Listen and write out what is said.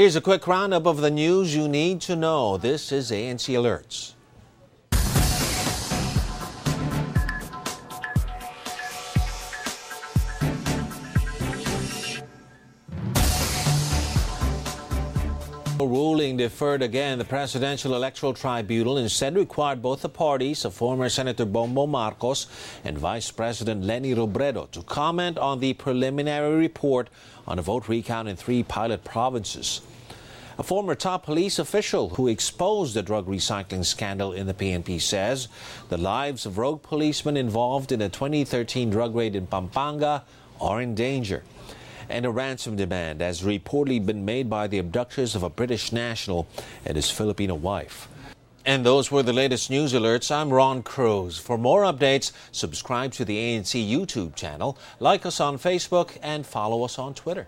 Here's a quick roundup of the news you need to know. This is ANC Alerts. Ruling deferred again. The Presidential Electoral Tribunal instead required both the parties of former Senator Bongbong Marcos and Vice President Leni Robredo to comment on the preliminary report on a vote recount in three pilot provinces. A former top police official who exposed the drug recycling scandal in the PNP says the lives of rogue policemen involved in a 2013 drug raid in Pampanga are in danger and a ransom demand has reportedly been made by the abductors of a British national and his Filipino wife. And those were the latest news alerts. I'm Ron Cruz. For more updates, subscribe to the ANC YouTube channel, like us on Facebook, and follow us on Twitter.